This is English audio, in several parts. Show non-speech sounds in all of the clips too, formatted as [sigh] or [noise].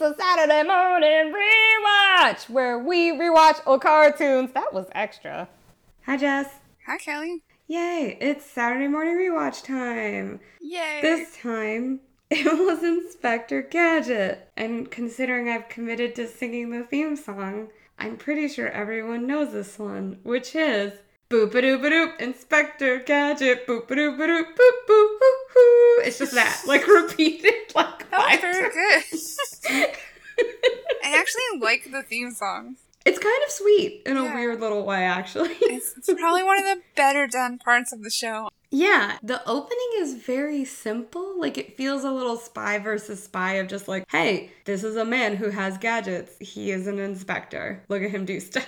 It's a Saturday morning rewatch where we rewatch old cartoons. That was extra. Hi, Jess. Hi, Kelly. Yay, it's Saturday morning rewatch time. Yay. This time, [laughs] it was Inspector Gadget. And considering I've committed to singing the theme song, I'm pretty sure everyone knows this one, which is boop a doop a doop, Inspector Gadget, boop a doop a doop, boop boop hoo hoo. It's just that, like [laughs] repeated, like five very times. good. [laughs] I actually like the theme song. It's kind of sweet in a weird little way, actually. It's, it's [laughs] probably one of the better done parts of the show. Yeah, the opening is very simple. Like it feels a little spy versus spy of just like, hey, this is a man who has gadgets. He is an inspector. Look at him do stuff.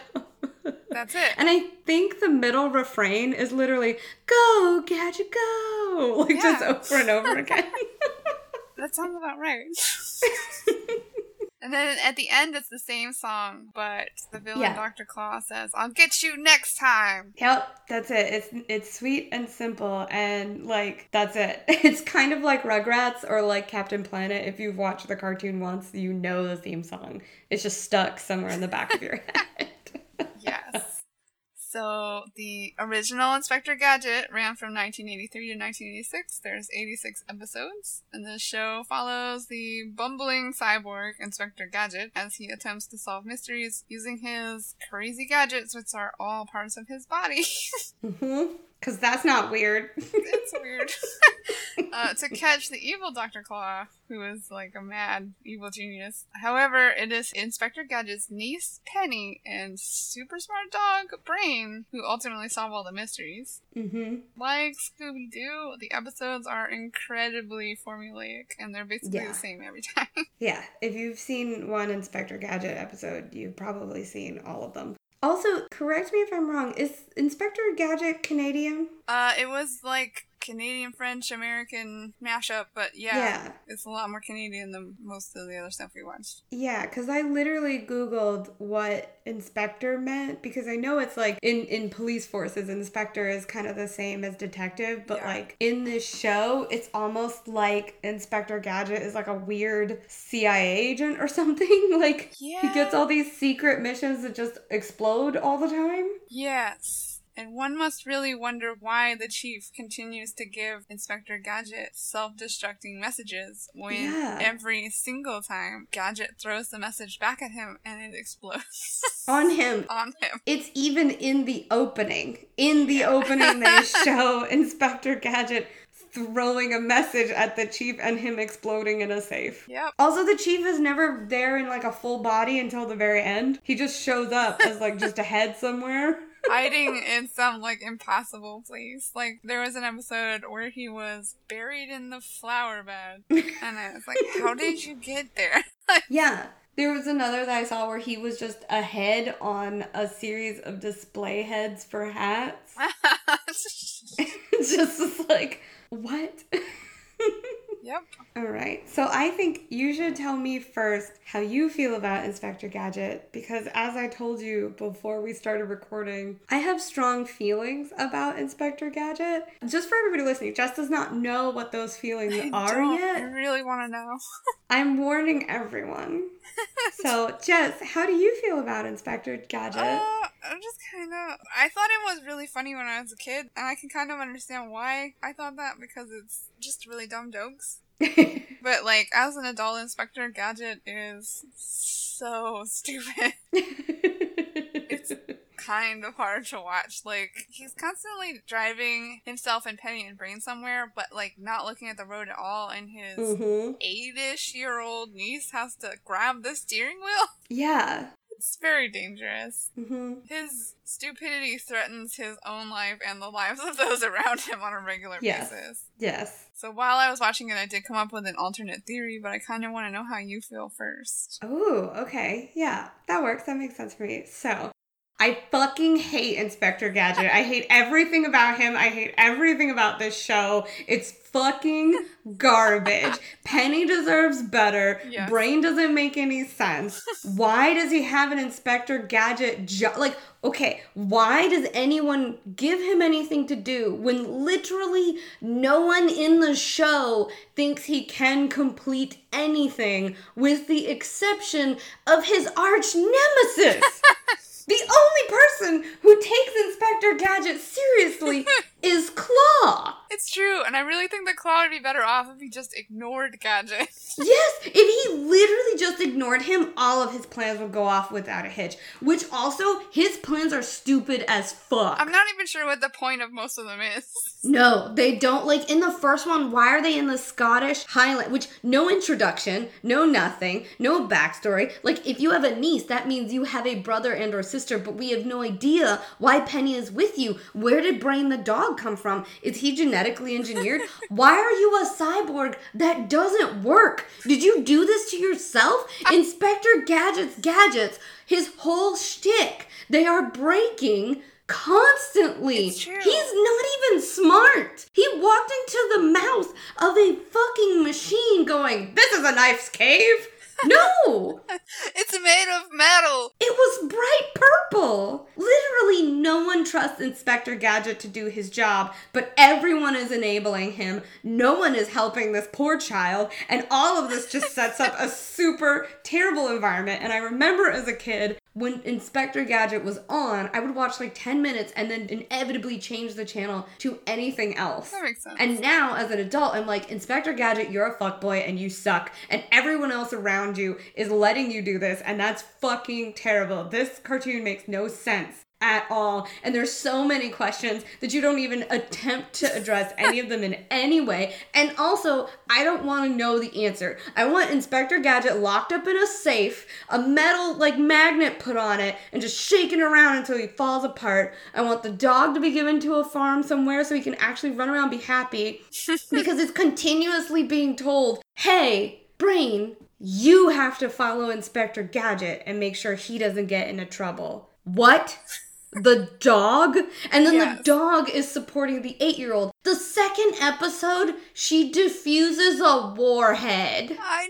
That's it. And I think the middle refrain is literally "Go gadget, go!" [laughs] like just over and over [laughs] again. That sounds about right. [laughs] And then at the end, it's the same song, but the villain Yeah. Dr. Claw says, "I'll get you next time." Yep, that's it. It's it's sweet and simple and like that's it. It's kind of like Rugrats or like Captain Planet. If you've watched the cartoon once, you know the theme song. It's just stuck somewhere in the back of your head. Yes. So the original Inspector Gadget ran from 1983 to 1986. There's 86 episodes, and the show follows the bumbling cyborg Inspector Gadget as he attempts to solve mysteries using his crazy gadgets, which are all parts of his body. [laughs] mm-hmm. Cause that's not weird. it's weird. [laughs] uh, to catch the evil Dr. Claw, who is like a mad evil genius. However, it is Inspector Gadget's niece, Penny, and super smart dog, Brain, who ultimately solve all the mysteries. mm-hmm. Like Scooby Doo, the episodes are incredibly formulaic and they're basically Yeah. the same every time. [laughs] Yeah, if you've seen one Inspector Gadget episode, you've probably seen all of them. Also, correct me if I'm wrong. Is Inspector Gadget Canadian? Uh, it was like Canadian French American mashup, but yeah, Yeah. it's a lot more Canadian than most of the other stuff we watched. Yeah, because I literally Googled what inspector meant because I know it's like in, in police forces, inspector is kind of the same as detective, but Yeah. like in this show, it's almost like Inspector Gadget is like a weird CIA agent or [laughs] something. like he gets all these secret missions that just explode all the time. Yes. And one must really wonder why the chief continues to give Inspector Gadget self destructing messages when Yeah. every single time Gadget throws the message back at him and it explodes. [laughs] On him. On him. It's even in the opening. In the opening, they [laughs] show Inspector Gadget throwing a message at the chief and him exploding in a safe. Yep. Also, the chief is never there in like a full body until the very end. He just shows up as like just a head somewhere. Hiding in some like impossible place. Like there was an episode where he was buried in the flower bed. And I was like, How did you get there? [laughs] Yeah. There was another that I saw where he was just a head on a series of display heads for hats. [laughs] [laughs] Just like, what? Yep. All right. So I think you should tell me first how you feel about Inspector Gadget because as I told you before we started recording, I have strong feelings about Inspector Gadget. Just for everybody listening, Jess does not know what those feelings I are yet. really want to know. [laughs] I'm warning everyone. so, [laughs] Jess, how do you feel about Inspector Gadget? Uh, I'm just kind of. I thought it was really funny when I was a kid, and I can kind of understand why I thought that because it's just really dumb jokes. [laughs] But like, as an adult, Inspector Gadget is so [laughs] stupid. It's kind of hard to watch. Like, he's constantly driving himself and Penny and Brain somewhere, but like not looking at the road at all, and his hmm eight-ish year old niece has to grab the steering wheel. [laughs] Yeah. It's very dangerous. hmm His stupidity threatens his own life and the lives of those [laughs] around him on a regular Yes. basis. Yes. So while I was watching it, I did come up with an alternate theory, but I kind of want to know how you feel first. Oh, okay. Yeah, that works. That makes sense for me. So, I fucking hate Inspector Gadget. I hate everything about him. I hate everything about this show. It's fucking garbage. Penny deserves better. Yes. Brain doesn't make any sense. [laughs] Why does he have an Inspector Gadget job? Like, okay, why does anyone give him anything to do when literally no one in the show thinks he can complete anything with the exception of his arch nemesis? [laughs] The only person who takes Inspector Gadget seriously [laughs] is Claw. It's true, and I really think that Claw would be better off if he just ignored Gadget. [laughs] Yes, if he literally just ignored him, all of his plans would go off without a hitch. Which also, his plans are stupid as fuck. I'm not even sure what the point of most of them is. [laughs] No, they don't. Like in the first one, why are they in the Scottish Highland? Which, no introduction, no nothing, no backstory. Like, if you have a niece, that means you have a brother and or sister, but we have no idea why Penny is with you. Where did Brain the dog come from? Is he genetically engineered? [laughs] why are you a cyborg that doesn't work? Did you do this to yourself? Inspector Gadget's gadgets, his whole shtick, they are breaking constantly. He's not even smart. He walked into the mouth of a fucking machine going, This is a knife's cave. No, [laughs] It's made of metal. it was bright purple. Literally, no one trusts Inspector Gadget to do his job, but everyone is enabling him. No one is helping this poor child, and all of this just sets up a [laughs] super terrible environment. And I remember as a kid, when Inspector Gadget was on, I would watch like 10 minutes and then inevitably change the channel to anything else. That makes sense. And now, as an adult, I'm like, Inspector Gadget, you're a fuckboy and you suck. And everyone else around you is letting you do this, and that's fucking terrible. This cartoon makes no sense at all. And there's so many questions that you don't even attempt to address [laughs] any of them in any way. And also, I don't want to know the answer. I want Inspector Gadget locked up in a safe, a metal like magnet put on it, and just shaking around until he falls apart. I want the dog to be given to a farm somewhere so he can actually run around and be happy [laughs] because it's continuously being told, hey, brain, you have to follow Inspector Gadget and make sure he doesn't get into trouble. What? The dog? And then Yes. the dog is supporting the eight year old. The second episode, she diffuses a warhead. I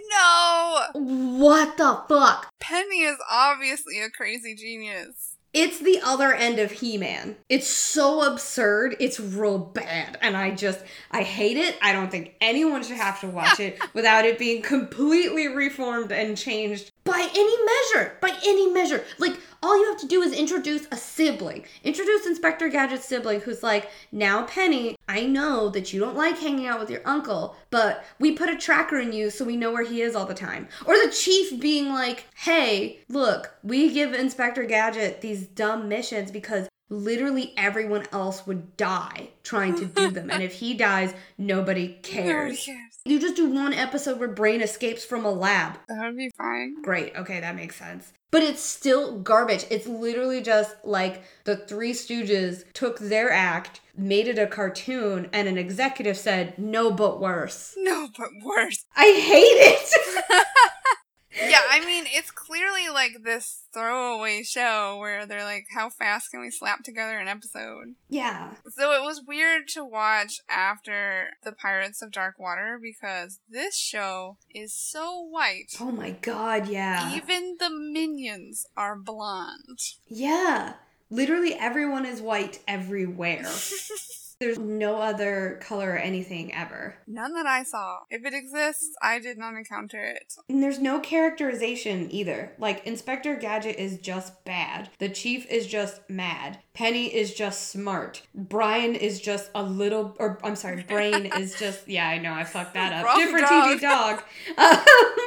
know. What the fuck? Penny is obviously a crazy genius. It's the other end of He Man. It's so absurd. It's real bad. And I just, I hate it. I don't think anyone should have to watch [laughs] it without it being completely reformed and changed by any measure. By any measure. Like, all you have to do is introduce a sibling. Introduce Inspector Gadget's sibling who's like, now Penny, I know that you don't like hanging out with your uncle, but we put a tracker in you so we know where he is all the time. Or the chief being like, hey, look, we give Inspector Gadget these dumb missions because literally everyone else would die trying to do them. and if he dies, nobody [laughs] Nobody cares. You just do one episode where Brain escapes from a lab. That would be fine. Great. Okay, that makes sense. But it's still garbage. It's literally just like the Three Stooges took their act, made it a cartoon, and an executive said, no, but worse. No, but worse. I hate it. [laughs] Yeah, I mean, it's clearly like this throwaway show where they're like, how fast can we slap together an episode? yeah. So it was weird to watch after The Pirates of Dark Water because this show is so white. Oh my god, yeah. Even the minions are blonde. Yeah. Literally everyone is white everywhere. [laughs] There's no other color or anything ever. None that I saw. If it exists, I did not encounter it. And there's no characterization either. Like, Inspector Gadget is just bad. The Chief is just mad. Penny is just smart. Brian is just a little, or I'm sorry, [laughs] Brain is just, yeah, I know, I fucked that up. Wrong Different dog. TV dog. Um, [laughs]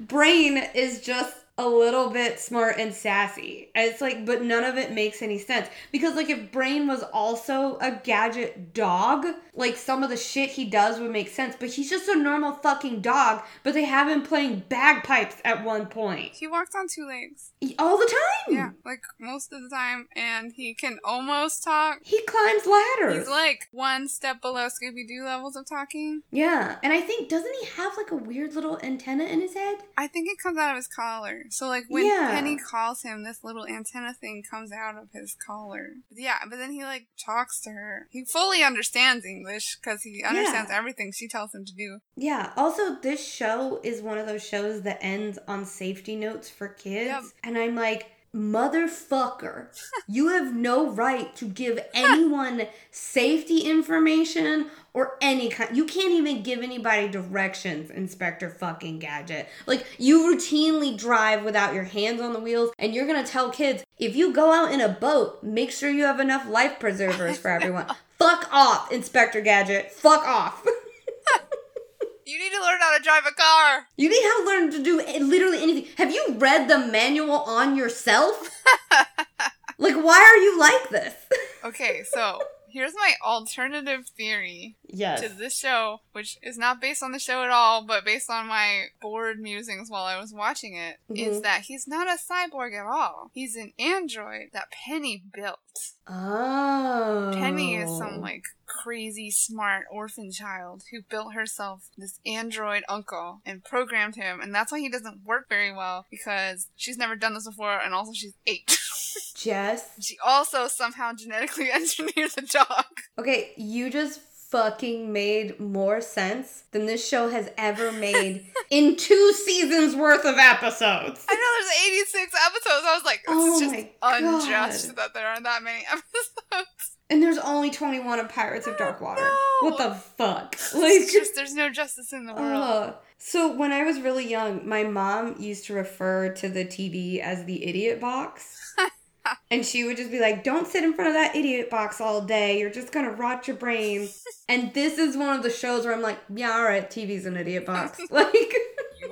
[laughs] Brain is just a little bit smart and sassy. It's like, but none of it makes any sense. Because, like, if Brain was also a gadget dog, like, some of the shit he does would make sense. But he's just a normal fucking dog, but they have him playing bagpipes at one point. He walks on two legs. All the time. Yeah, like most of the time, and he can almost talk. He climbs ladders. He's like one step below Scooby Doo levels of talking. yeah. And I think, doesn't he have, like, a weird little antenna in his head? I think it comes out of his collar. So like when Yeah. Penny calls him, this little antenna thing comes out of his collar. Yeah, but then he like talks to her. He fully understands English because he understands everything she tells him to do. Yeah. Also, this show is one of those shows that ends on safety notes for kids. Yep. And I'm like, motherfucker, you have no right to give anyone safety information or any kind. You can't even give anybody directions, Inspector fucking Gadget. Like, you routinely drive without your hands on the wheels, and you're gonna tell kids if you go out in a boat, make sure you have enough life preservers for [laughs] everyone. Fuck off, Inspector Gadget. Fuck off. [laughs] You need to learn how to drive a car. You need how to learn to do literally anything. Have you read the manual on yourself? [laughs] like, why are you like this? [laughs] Okay, so here's my alternative theory Yes. to this show, which is not based on the show at all, but based on my bored musings while I was watching it, is Mhm. that he's not a cyborg at all. He's an android that Penny built. Oh. Penny is some like crazy smart orphan child who built herself this android uncle and programmed him, and that's why he doesn't work very well because she's never done this before, and also she's eight. [laughs] Jess. she also somehow genetically [laughs] engineered the dog. Okay, you just fucking made more sense than this show has ever made [laughs] in two seasons worth of episodes. I know there's 86 episodes. I was like, it's Oh just God. unjust that there aren't that many episodes. And there's only 21 of Pirates of Dark Water. No. What the fuck? It's [laughs] just there's no justice in the world. Uh, so when I was really young, my mom used to refer to the TV as the idiot box. [laughs] and she would just be like, "Don't sit in front of that idiot box all day. You're just going to rot your brain." [laughs] and this is one of the shows where I'm like, "Yeah, all right, TV's an idiot box." like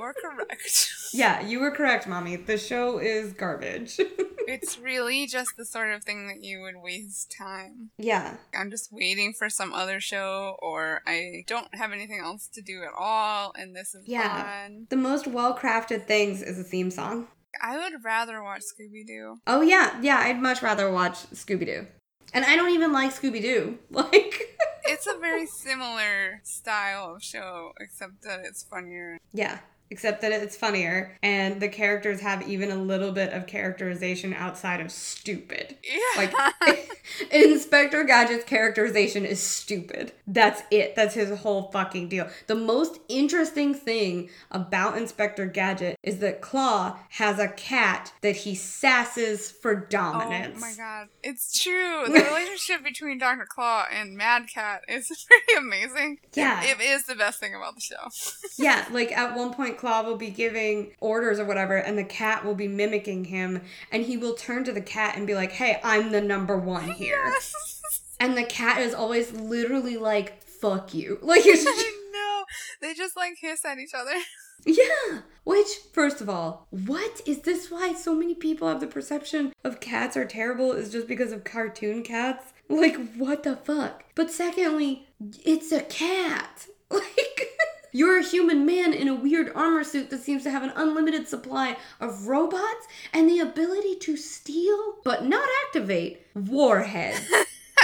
are correct. [laughs] Yeah, you were correct, mommy. The show is garbage. [laughs] it's really just the sort of thing that you would waste time. yeah. I'm just waiting for some other show, or I don't have anything else to do at all, and this is Yeah. fun. The most well-crafted things is a theme song. I would rather watch Scooby Doo. Oh yeah, yeah, I'd much rather watch Scooby Doo. And I don't even like Scooby Doo. [laughs] Like It's a very similar style of show, except that it's funnier. Yeah, except that it's funnier and the characters have even a little bit of characterization outside of stupid. Yeah. Like [laughs] [laughs] Inspector Gadget's characterization is stupid. That's it. That's his whole fucking deal. The most interesting thing about Inspector Gadget is that Claw has a cat that he sasses for dominance. Oh my god. It's true. The [laughs] relationship between Dr. Claw and Mad Cat is pretty amazing. Yeah. It is the best thing about the show. Yeah, like at one point, Claw will be giving orders or whatever, and the cat will be mimicking him, and he will turn to the cat and be like, Hey, I'm the number one here. Yes. And the cat is always literally like, Fuck you. [laughs] Like, it's [laughs] just, I know. They just like hiss at each other. [laughs] yeah. Which, first of all, what is this why so many people have the perception of cats are terrible is just because of cartoon cats? Like, what the fuck? But secondly, it's a cat. Like, you're a human man in a weird armor suit that seems to have an unlimited supply of robots and the ability to steal, but not activate, warheads.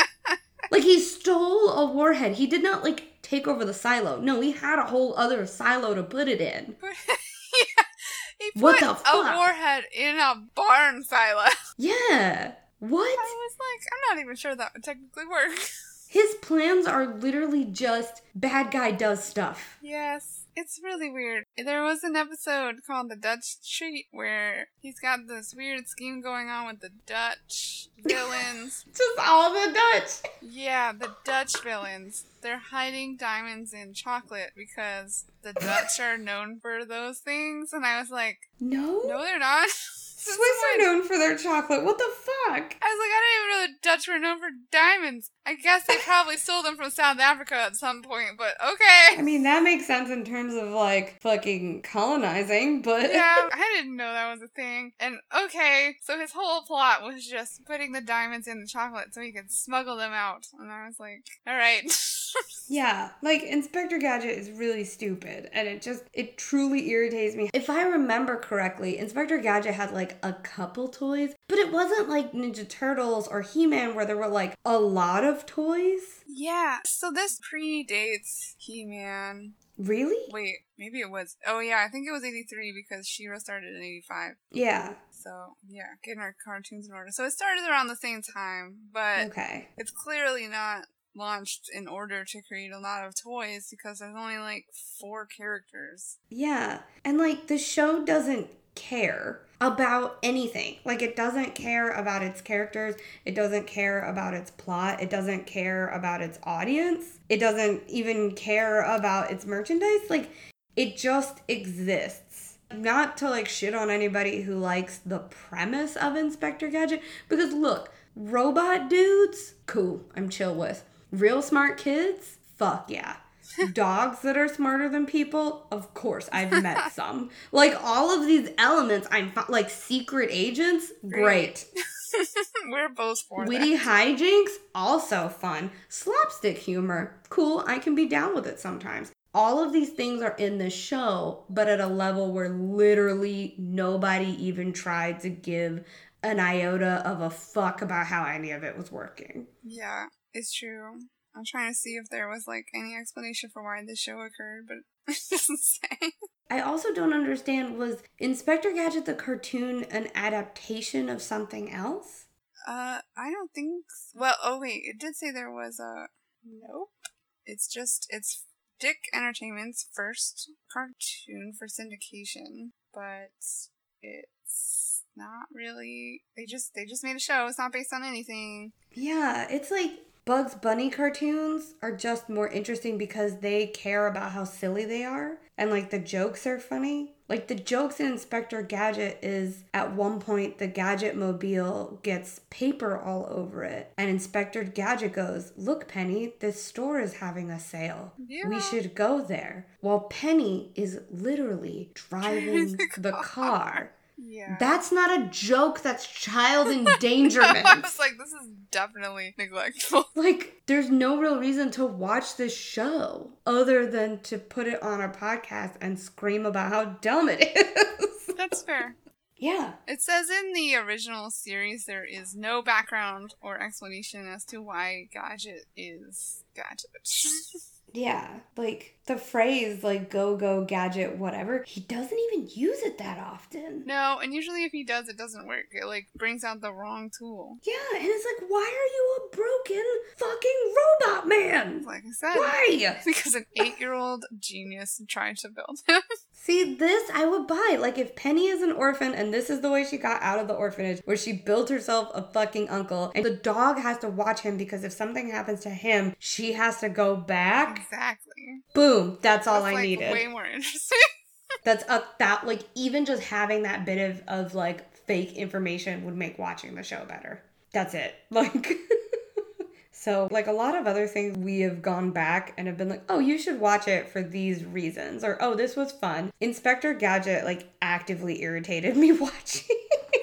[laughs] like, he stole a warhead. He did not, like, take over the silo. No, he had a whole other silo to put it in. [laughs] yeah. He put What the fuck? a warhead in a barn silo. Yeah. What? I was like, I'm not even sure that would technically work. His plans are literally just bad guy does stuff. Yes, it's really weird. There was an episode called The Dutch Treat where he's got this weird scheme going on with the Dutch [laughs] villains. Just all the Dutch. yeah, the Dutch villains. They're hiding diamonds in chocolate because the Dutch are known for those things. And I was like, No? no, they're not. [laughs] Swiss are known for their chocolate. What the fuck? I was like, I didn't even know the Dutch were known for diamonds. I guess they probably [laughs] stole them from South Africa at some point, but okay. I mean, that makes sense in terms of like fucking colonizing, but yeah, [laughs] I didn't know that was a thing. And okay, so his whole plot was just putting the diamonds in the chocolate so he could smuggle them out. And I was like, all right. [laughs] Yeah, like Inspector Gadget is really stupid and it just it truly irritates me. If I remember correctly, Inspector Gadget had like a couple toys, but it wasn't like Ninja Turtles or He-Man where there were like a lot of toys. yeah, so this predates He Man. Really? Wait, maybe it was. Oh yeah, I think it was eighty three because She-Ra started in eighty five. Yeah. So yeah, getting our cartoons in order. So it started around the same time, but Okay. it's clearly not launched in order to create a lot of toys because there's only like four characters. Yeah. And like the show doesn't care about anything. Like it doesn't care about its characters, it doesn't care about its plot, it doesn't care about its audience. It doesn't even care about its merchandise. Like it just exists. Not to like shit on anybody who likes the premise of Inspector Gadget because look, robot dudes, cool, I'm chill with. Real smart kids, fuck yeah. [laughs] Dogs that are smarter than people, of course, I've met [laughs] some. Like all of these elements, I'm like secret agents, great. [laughs] We're both for it. Witty that. hijinks, also fun. Slapstick humor, cool. I can be down with it sometimes. All of these things are in the show, but at a level where literally nobody even tried to give an iota of a fuck about how any of it was working. Yeah, it's true. I'm trying to see if there was like any explanation for why this show occurred, but [laughs] it doesn't say. I also don't understand was Inspector Gadget the cartoon an adaptation of something else? Uh, I don't think. s Well, oh wait, it did say there was a. Nope. It's just it's DiC Entertainment's first cartoon for syndication, but it's not really. They just they just made a show. It's not based on anything. Yeah, it's like Bugs Bunny cartoons are just more interesting because they care about how silly they are and like the jokes are funny. Like the jokes in Inspector Gadget is at one point the Gadget mobile gets paper all over it and Inspector Gadget goes, "Look Penny, this store is having a sale. Yeah. We should go there." While Penny is literally [laughs] driving the the car. Yeah. That's not a joke, that's child [laughs] endangerment. I was like, this is definitely neglectful. [laughs] Like, there's no real reason to watch this show other than to put it on a podcast and scream about how dumb it [laughs] is. That's fair. yeah. It says in the original series there is no background or explanation as to why Gadget is Gadget. Yeah. Like, the phrase, like, go, go, gadget, whatever, he doesn't even use it that often. no, and usually if he does, it doesn't work. It like brings out the wrong tool. Yeah, and it's like, why are you a broken fucking robot man? Like I said, Why? [laughs] because an eight-year-old genius tried to build him. [laughs] See, this I would buy. Like, if Penny is an orphan and this is the way she got out of the orphanage, where she built herself a fucking uncle, and the dog has to watch him because if something happens to him, she has to go back. exactly. Boom. That's all That's, I like, needed. Way more interesting. [laughs] That's a that like even just having that bit of of like fake information would make watching the show better. That's it. [laughs] Like So, like a lot of other things, we have gone back and have been like, oh, you should watch it for these reasons, or oh, this was fun. Inspector Gadget, like, actively irritated [laughs] me watching.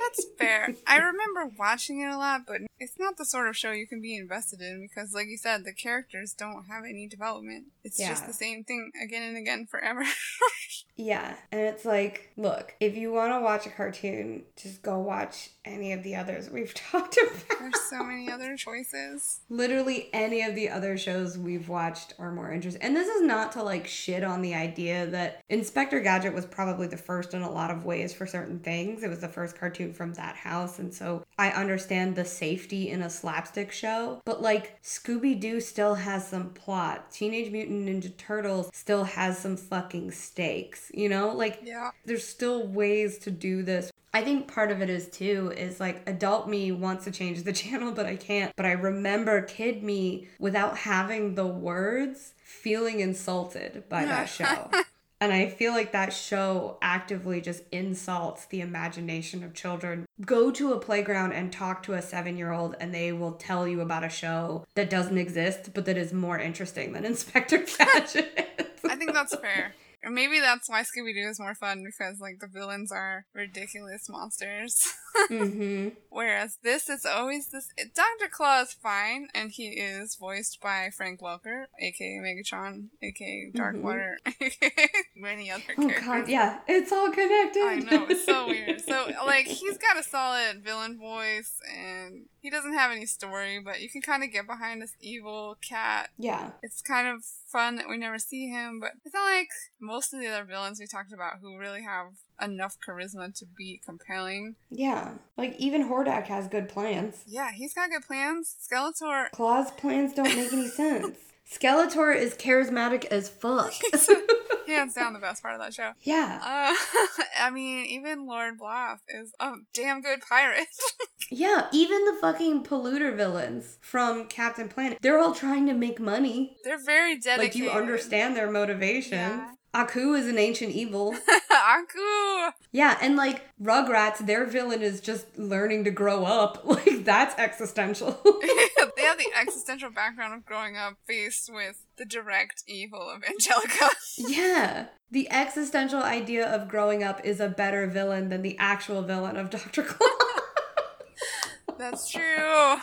That's fair. I remember watching it a lot, but it's not the sort of show you can be invested in because, like you said, the characters don't have any development. It's just the same thing again and again forever. [laughs] yeah, and it's like, look, if you want to watch a cartoon, just go watch any of the others we've [laughs] talked about. There's so many other choices. literally any of the other shows we've watched are more interesting. And this is not to like shit on the idea that Inspector Gadget was probably the first in a lot of ways for certain things. It was the first cartoon from that house. And so I understand the safety in a slapstick show. But like Scooby Doo still has some plot. Teenage Mutant Ninja Turtles still has some fucking stakes. You know? Like Yeah. there's still ways to do this. I think part of it is too is like adult me wants to change the [laughs] channel, but I can't. But I remember kid me without having the words feeling insulted by that [laughs] show. And I feel like that show actively just insults the imagination of children. Go to a playground and talk to a seven year old, and they will tell you about a show that doesn't exist, but that is more interesting than [laughs] Inspector Gadget. I think that's fair. Or maybe that's why Scooby Doo is more fun because, like, the villains are ridiculous monsters. [laughs] mm-hmm. Whereas this is always this. Dr. Claw is fine, and he is voiced by Frank Welker, aka Megatron, aka Darkwater, [laughs] aka many other Oh characters. god, yeah, it's all connected. I know, it's so weird. So, [laughs] like, he's got a solid villain voice, and he doesn't have any story, but you can kind of get behind this evil cat. Yeah. It's kind of fun that we never see him, but I feel like most of the other villains we talked about who really have enough charisma to be compelling. Yeah. Like even Hordak has good plans. Yeah, he's got good plans. Skeletor. Claw's plans don't make any [laughs] sense. Skeletor is charismatic as fuck. [laughs] Hands down the best part of that show. yeah. Uh, [laughs] I mean, even Lord Bloth is a damn good pirate. [laughs] Yeah, even the fucking polluter villains from Captain Planet, they're all trying to make money. They're very dedicated. Like you understand their motivation. Yeah. Aku is an ancient evil. Aku! yeah, and like Rugrats, their villain is just learning to grow up. Like that's existential. Have the existential background of growing up faced with the direct evil of Angelica. [laughs] yeah. The existential idea of growing up is a better villain than the actual villain of Dr. Claw. That's true.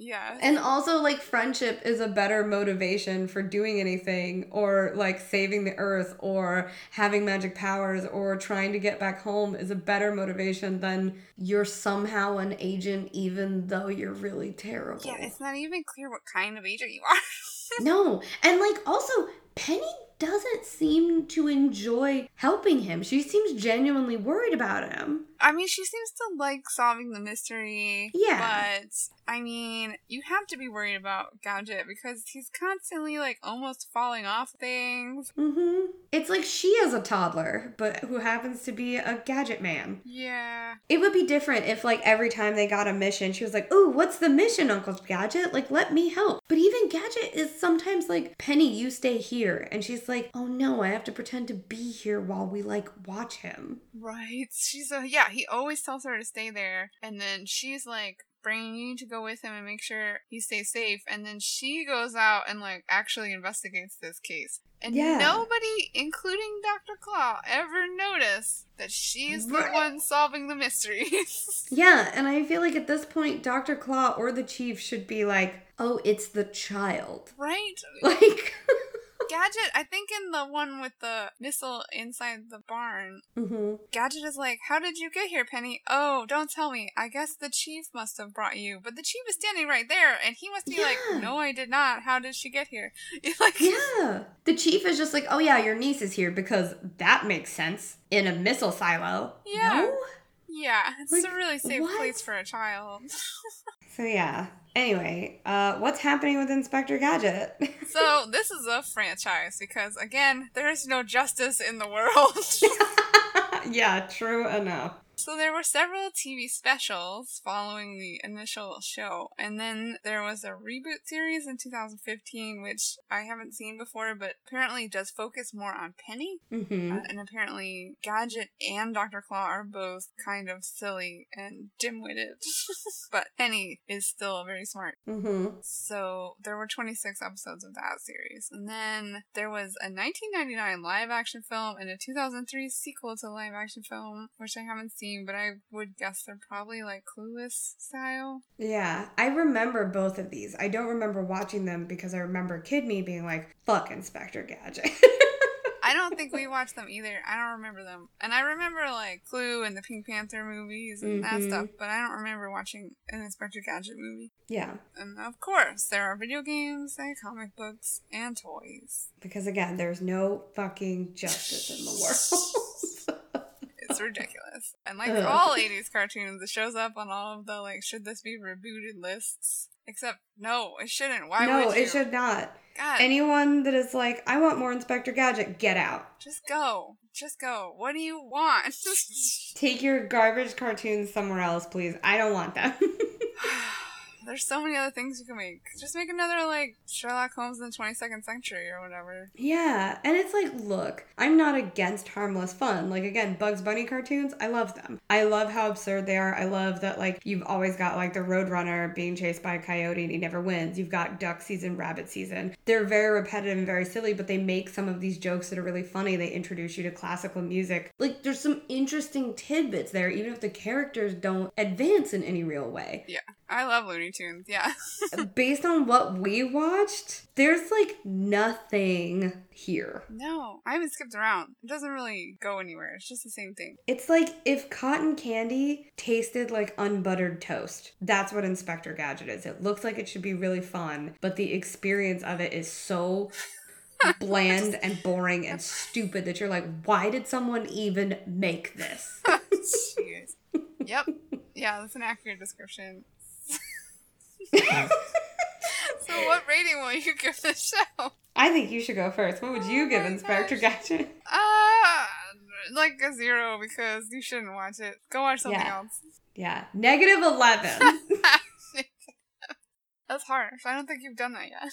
Yeah. And also, like, friendship is a better motivation for doing anything, or like saving the earth, or having magic powers, or trying to get back home is a better motivation than you're somehow an agent, even though you're really terrible. Yeah, it's not even clear what kind of agent you are. [laughs] no. And, like, also, Penny doesn't seem to enjoy helping him. She seems genuinely worried about him. I mean, she seems to like solving the mystery. Yeah. But, I mean, you have to be worried about Gadget because he's constantly, like, almost falling off things. Mm-hmm. It's like she is a toddler, but who happens to be a gadget man. Yeah. It would be different if, like, every time they got a mission, she was like, "Ooh, what's the mission, Uncle Gadget? Like, let me help." But even Gadget is sometimes like, "Penny, you stay here," and she's like, "Oh no, I have to pretend to be here while we like watch him." Right. She's a, yeah, he always tells her to stay there. And then she's like, bringing you to go with him and make sure he stays safe. And then she goes out and like actually investigates this case. And Yeah. nobody, including Dr. Claw, ever noticed that she's the Right. one solving the mysteries. [laughs] Yeah, and I feel like at this point, Doctor Claw or the Chief should be like, "Oh, it's the child." right? [laughs] Like, [laughs] Gadget, I think in the one with the missile inside the barn, mm-hmm. Gadget is like, How did you get here, Penny? Oh, don't tell me. I guess the chief must have brought you. But the chief is standing right there, and he must be Yeah. like, No, I did not. How did she get here? [laughs] Like, Yeah. The chief is just like, oh yeah, your niece is here because that makes sense in a missile silo. Yeah. No? Yeah, it's Like, a really safe what? place for a child. [laughs] So yeah. Anyway, uh, what's happening with Inspector Gadget? [laughs] so, this is a franchise because, again, there is no justice in the world. [laughs] yeah, true enough. So there were several TV specials following the initial show, and then there was a reboot series in 2015, which I haven't seen before, but apparently does focus more on Penny. Mm-hmm. Uh, and apparently, Gadget and Dr. Claw are both kind of silly and dim-witted, [laughs] but Penny is still very smart. Mm-hmm. So there were 26 episodes of that series. And then there was a 1999 live action film and a 2003 sequel to the live action film, which I haven't seen, but I would guess they're probably like Clueless style. Yeah, I remember both of these. I don't remember watching them because I remember kid me being like, "Fuck Inspector Gadget." [laughs] I don't think we watched them either. I don't remember them. And I remember like Clue and the Pink Panther movies and that Mhm. stuff, but I don't remember watching an Inspector Gadget movie. yeah, And of course, there are video games and comic books and toys. because again, there's no fucking justice in the world. [laughs] It's ridiculous. And like all 80s cartoons, it shows up on all of the like, should this be rebooted lists? Except, no, it shouldn't. Why no, would you? No, it should not. God, Anyone that is like, I want more Inspector Gadget, get out. just go. Just go. What do you want? [laughs] Take your garbage cartoons somewhere else, please. I don't want them. [laughs] [sighs] [laughs] There's so many other things you can make. Just make another like Sherlock Holmes in the 22nd century or whatever. yeah, and it's like, look, I'm not against harmless fun. Like, again, Bugs Bunny cartoons, I love them. I love how absurd they are. I love that, like, you've always got, like, the Roadrunner being chased by a coyote and he never wins. You've got duck season, rabbit season. They're very repetitive and very silly, but they make some of these jokes that are really funny. They introduce you to classical music. Like, there's some interesting tidbits there, even if the characters don't advance in any real way. Yeah. I love Looney Tunes. Yeah. [laughs] Based on what we watched, there's like nothing here. No, I haven't skipped around. It doesn't really go anywhere. It's just the same thing. It's like if cotton candy tasted like unbuttered toast. That's what Inspector Gadget is. It looks like it should be really fun, but the experience of it is so [laughs] bland and boring and stupid that you're like, why did someone even make this? [laughs] Yep. Yeah, that's an accurate description. [laughs] so, what rating will you give the show? I think you should go first. What would you Oh give Inspector. Gadget? Uh, like a zero because you shouldn't watch it. Go watch something Yeah. else. Yeah, negative 11. [laughs] That's harsh. I don't think you've done that yet. [laughs]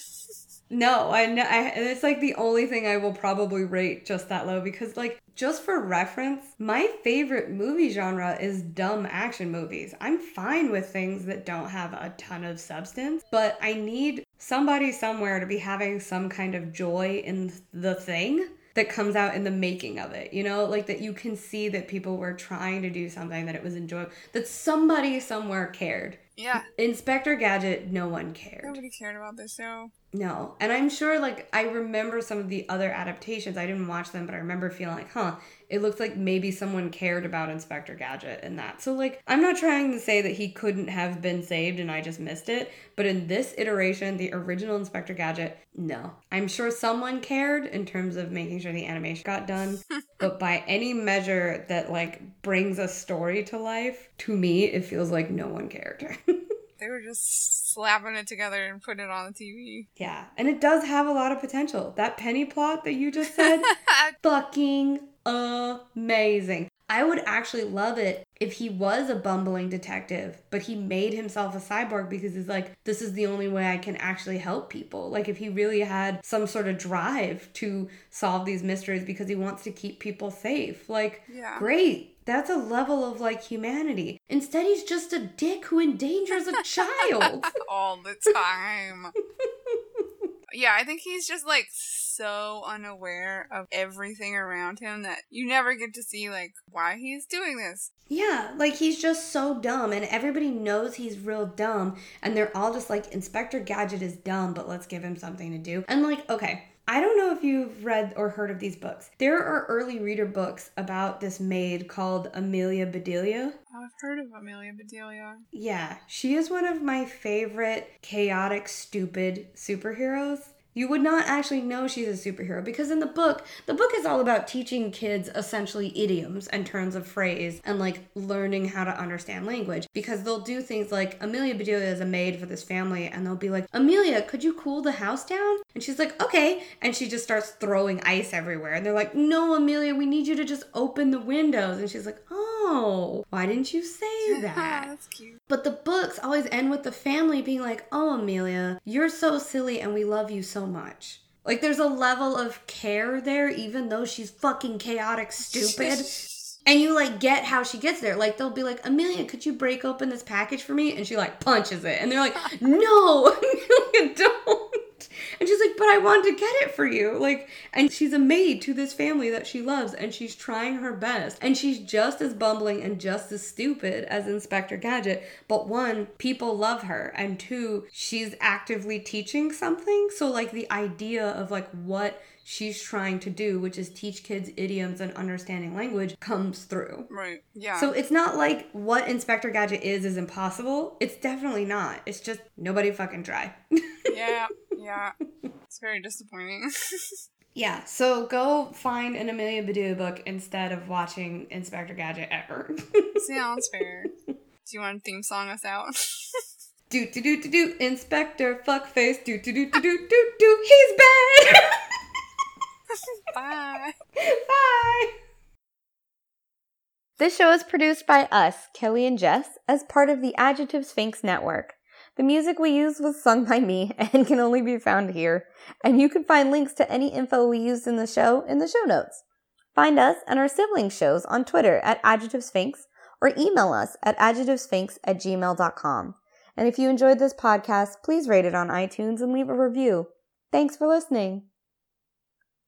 No, I know. I, it's like the only thing I will probably rate just that low because, like, just for reference, my favorite movie genre is dumb action movies. I'm fine with things that don't have a ton of substance, but I need somebody somewhere to be having some kind of joy in the thing that comes out in the making of it. You know, like that you can see that people were trying to do something that it was enjoyable, that somebody somewhere cared. Yeah. Inspector Gadget, no one cared. Nobody cared about this show. No. And I'm sure, like, I remember some of the other adaptations. I didn't watch them, but I remember feeling like, huh, it looks like maybe someone cared about Inspector Gadget and that. So, like, I'm not trying to say that he couldn't have been saved and I just missed it. But in this iteration, the original Inspector Gadget, no. I'm sure someone cared in terms of making sure the animation got done. [laughs] but by any measure that, like, brings a story to life, to me, it feels like no one cared. [laughs] They were just slapping it together and putting it on the TV. Yeah, and it does have a lot of potential. That penny plot that you just said, [laughs] fucking amazing. I would actually love it if he was a bumbling detective, but he made himself a cyborg because he's like, this is the only way I can actually help people. Like, if he really had some sort of drive to solve these mysteries because he wants to keep people safe. Like, Yeah. great. That's a level of like humanity. Instead, he's just a dick who endangers a [laughs] child. All the time. Yeah, I think he's just like so unaware of everything around him that you never get to see like why he's doing this. Yeah, like he's just so dumb, and everybody knows he's real dumb, and they're all just like, Inspector Gadget is dumb, but let's give him something to do. And like, okay, I don't know if you've read or heard of these books. There are early reader books about this maid called Amelia Bedelia. I've heard of Amelia Bedelia. Yeah, she is one of my favorite chaotic, stupid superheroes. You would not actually know she's a superhero because in the book, the book is all about teaching kids essentially idioms and turns of phrase and like learning how to understand language. Because they'll do things like Amelia Bedelia is a maid for this family and they'll be like, Amelia, could you cool the house down? And she's like, okay. And she just starts throwing ice everywhere. And they're like, no, Amelia, we need you to just open the windows. And she's like, oh, why didn't you say [laughs] that? That's cute. But the books always end with the family being like, oh, Amelia, you're so silly and we love you so much. Like, there's a level of care there, even though she's fucking chaotic, stupid. and you, like, get how she gets there. Like, they'll be like, Amelia, could you break open this package for me? And she, like, punches it. And they're like, [gasps] no, [laughs] Amelia, don't. And she's like, but I want to get it for you. Like, and she's a maid to this family that she loves, and she's trying her best. And she's just as bumbling and just as stupid as Inspector Gadget. But one, people love her. And two, she's actively teaching something. So, like, the idea of like what she's trying to do, which is teach kids idioms and understanding language, comes through. Right. Yeah. So it's not like what Inspector Gadget is is impossible. It's definitely not. It's just nobody fucking try. [laughs] yeah. Yeah. It's very disappointing. [laughs] yeah, so go find an Amelia Bedelia book instead of watching Inspector Gadget ever. [laughs] Sounds fair. Do you want to theme song us out? [laughs] do do do do do Inspector Fuckface do do do do do do do he's bad. Bye. Bye. This show is produced by us, Kelly and Jess, as part of the Adjective Sphinx Network. The music we used was sung by me [laughs] and can only be found here, and you can find links to any info we used in the show in the show notes. Find us and our sibling shows on Twitter at Adjective Sphinx or email us at adjectivesphinx at gmail.com. And if you enjoyed this podcast, please rate it on iTunes and leave a review. Thanks for listening.